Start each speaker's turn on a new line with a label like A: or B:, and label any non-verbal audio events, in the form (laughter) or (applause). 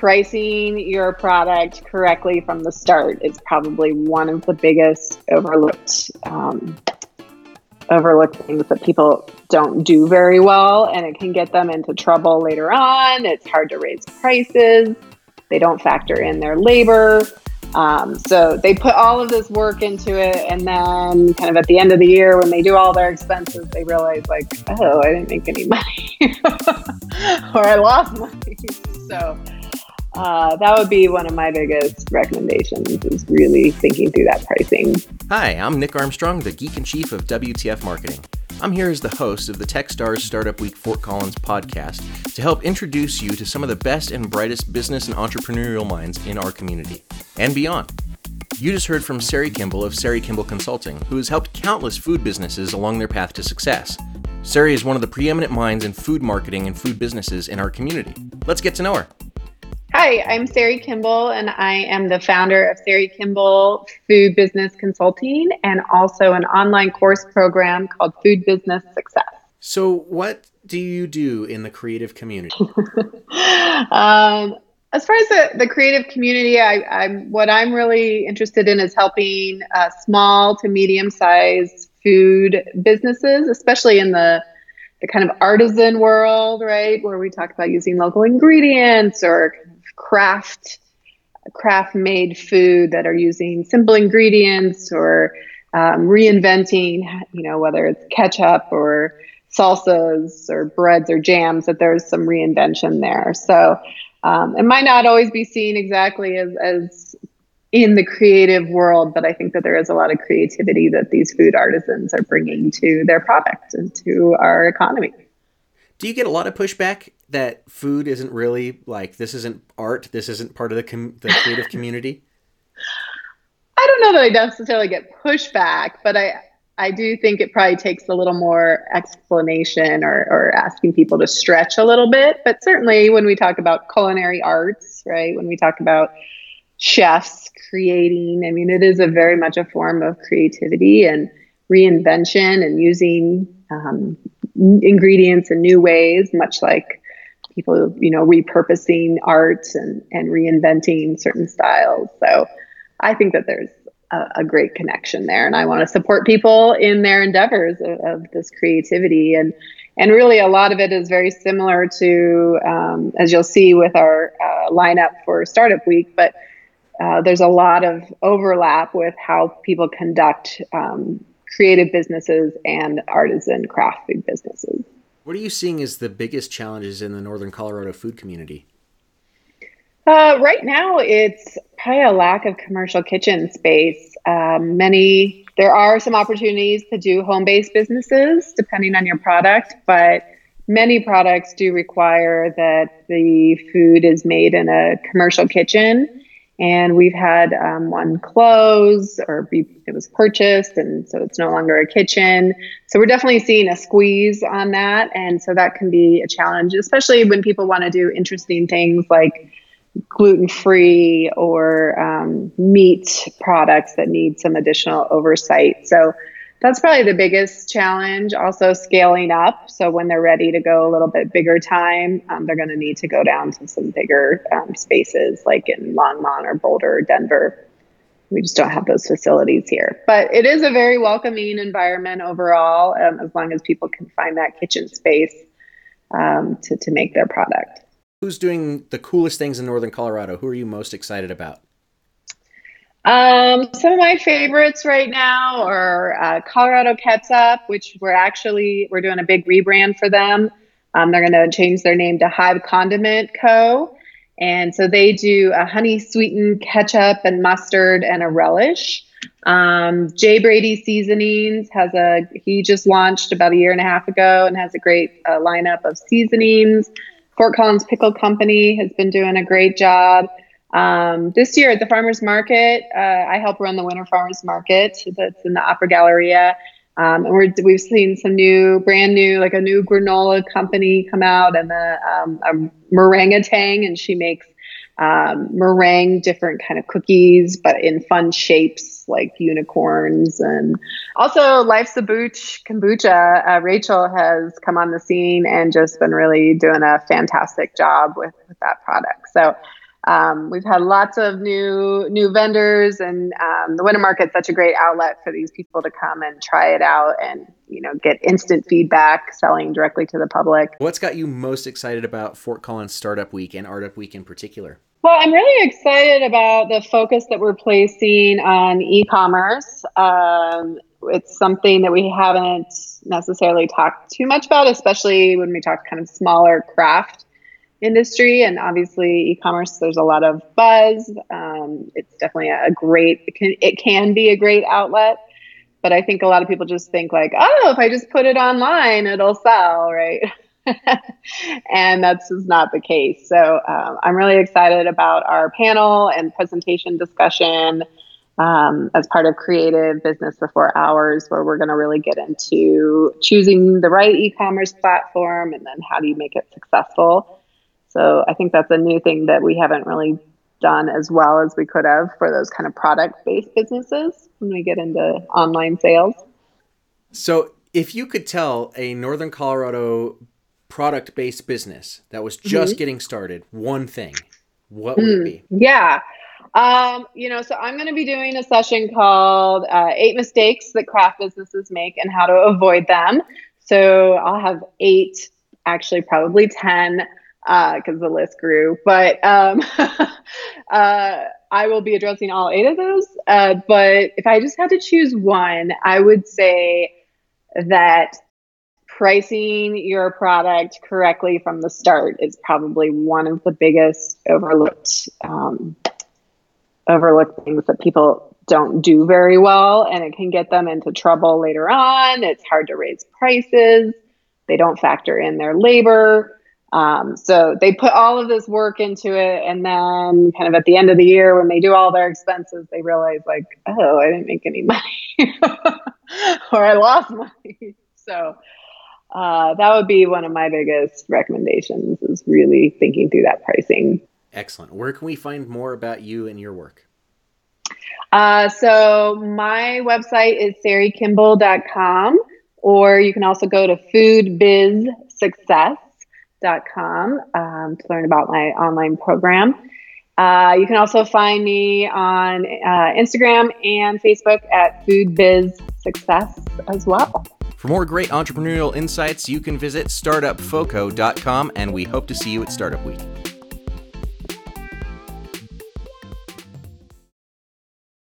A: pricing your product correctly from the start is probably one of the biggest overlooked um, overlooked things that people don't do very well, and it can get them into trouble later on. It's hard to raise prices. They don't factor in their labor. Um, so they put all of this work into it, and then kind of at the end of the year, when they do all their expenses, they realize like, oh, I didn't make any money, (laughs) or I lost money. (laughs) So uh, that would be one of my biggest recommendations is really thinking through that pricing.
B: Hi, I'm Nick Armstrong, the geek in chief of WTF Marketing. I'm here as the host of the Techstars Startup Week Fort Collins podcast to help introduce you to some of the best and brightest business and entrepreneurial minds in our community and beyond. You just heard from Sari Kimball of Sari Kimball Consulting, who has helped countless food businesses along their path to success. Sari is one of the preeminent minds in food marketing and food businesses in our community. Let's get to know her.
A: Hi, I'm Sari Kimball, and I am the founder of Sari Kimball Food Business Consulting and also an online course program called Food Business Success.
B: So, what do you do in the creative community? (laughs)
A: um, as far as the, the creative community, I, am what I'm really interested in is helping uh, small to medium sized food businesses, especially in the the kind of artisan world, right, where we talk about using local ingredients or craft craft made food that are using simple ingredients or um, reinventing, you know, whether it's ketchup or salsas or breads or jams, that there's some reinvention there. So um, it might not always be seen exactly as, as in the creative world, but I think that there is a lot of creativity that these food artisans are bringing to their product and to our economy.
B: Do you get a lot of pushback that food isn't really like this isn't art, this isn't part of the com- the creative (laughs) community?
A: I don't know that I necessarily get pushback, but I I do think it probably takes a little more explanation or, or asking people to stretch a little bit. But certainly when we talk about culinary arts, right, when we talk about chefs creating, I mean, it is a very much a form of creativity and reinvention and using um, ingredients in new ways, much like people, you know, repurposing art and, and reinventing certain styles. So I think that there's a, a great connection there. And I want to support people in their endeavors of, of, this creativity. And, and really, a lot of it is very similar to, um, as you'll see with our uh, lineup for Startup Week, but uh, there's a lot of overlap with how people conduct um, creative businesses and artisan craft food businesses.
B: What are you seeing as the biggest challenges in the Northern Colorado food community?
A: Uh, right now, it's probably a lack of commercial kitchen space. Um, many there are some opportunities to do home-based businesses depending on your product, but many products do require that the food is made in a commercial kitchen and we've had um, one close or be, it was purchased and so it's no longer a kitchen. So we're definitely seeing a squeeze on that. And so that can be a challenge especially when people want to do interesting things like gluten free or um, meat products that need some additional oversight. So that's probably the biggest challenge. Also, scaling up. So, when they're ready to go a little bit bigger time, um, they're going to need to go down to some bigger um, spaces like in Longmont or Boulder or Denver. We just don't have those facilities here. But it is a very welcoming environment overall, um, as long as people can find that kitchen space um, to, to make their product.
B: Who's doing the coolest things in Northern Colorado? Who are you most excited about?
A: Um, some of my favorites right now are uh, Colorado Ketchup, which we're actually we're doing a big rebrand for them. Um, they're going to change their name to Hive Condiment Co. And so they do a honey sweetened ketchup and mustard and a relish. Um, Jay Brady Seasonings has a he just launched about a year and a half ago and has a great uh, lineup of seasonings. Fort Collins Pickle Company has been doing a great job. Um, this year at the farmers market, uh, I help run the winter farmers market that's in the Opera Galleria. Um, and we're, we've seen some new, brand new, like a new granola company come out and the um, a tang, and she makes um, meringue, different kind of cookies, but in fun shapes like unicorns. And also, Life's a Booch kombucha. Uh, Rachel has come on the scene and just been really doing a fantastic job with, with that product. So um, we've had lots of new new vendors, and um, the winter market's such a great outlet for these people to come and try it out, and you know get instant feedback, selling directly to the public.
B: What's got you most excited about Fort Collins Startup Week and Art Up Week in particular?
A: Well, I'm really excited about the focus that we're placing on e-commerce. Um, it's something that we haven't necessarily talked too much about, especially when we talk kind of smaller craft industry. And obviously, e-commerce, there's a lot of buzz. Um, it's definitely a great. It can, it can be a great outlet, but I think a lot of people just think like, oh, if I just put it online, it'll sell, right? (laughs) and that's just not the case. So um, I'm really excited about our panel and presentation discussion um, as part of Creative Business Before Hours, where we're going to really get into choosing the right e commerce platform and then how do you make it successful. So I think that's a new thing that we haven't really done as well as we could have for those kind of product based businesses when we get into online sales.
B: So, if you could tell a Northern Colorado product based business that was just mm-hmm. getting started one thing, what would mm, it be?
A: Yeah. Um, you know, so I'm going to be doing a session called uh, Eight Mistakes That Craft Businesses Make and How to Avoid Them. So I'll have eight, actually, probably 10, because uh, the list grew. But um, (laughs) uh, I will be addressing all eight of those. Uh, but if I just had to choose one, I would say that pricing your product correctly from the start is probably one of the biggest overlooked um, overlooked things that people don't do very well and it can get them into trouble later on it's hard to raise prices they don't factor in their labor um, so they put all of this work into it and then kind of at the end of the year when they do all their expenses they realize like oh i didn't make any money (laughs) or i lost money (laughs) so uh, that would be one of my biggest recommendations is really thinking through that pricing.
B: Excellent. Where can we find more about you and your work?
A: Uh, so my website is sarikimball.com, or you can also go to foodbizsuccess.com um, to learn about my online program. Uh, you can also find me on uh, Instagram and Facebook at Food Biz Success as well.
B: For more great entrepreneurial insights, you can visit startupfoco.com, and we hope to see you at Startup Week.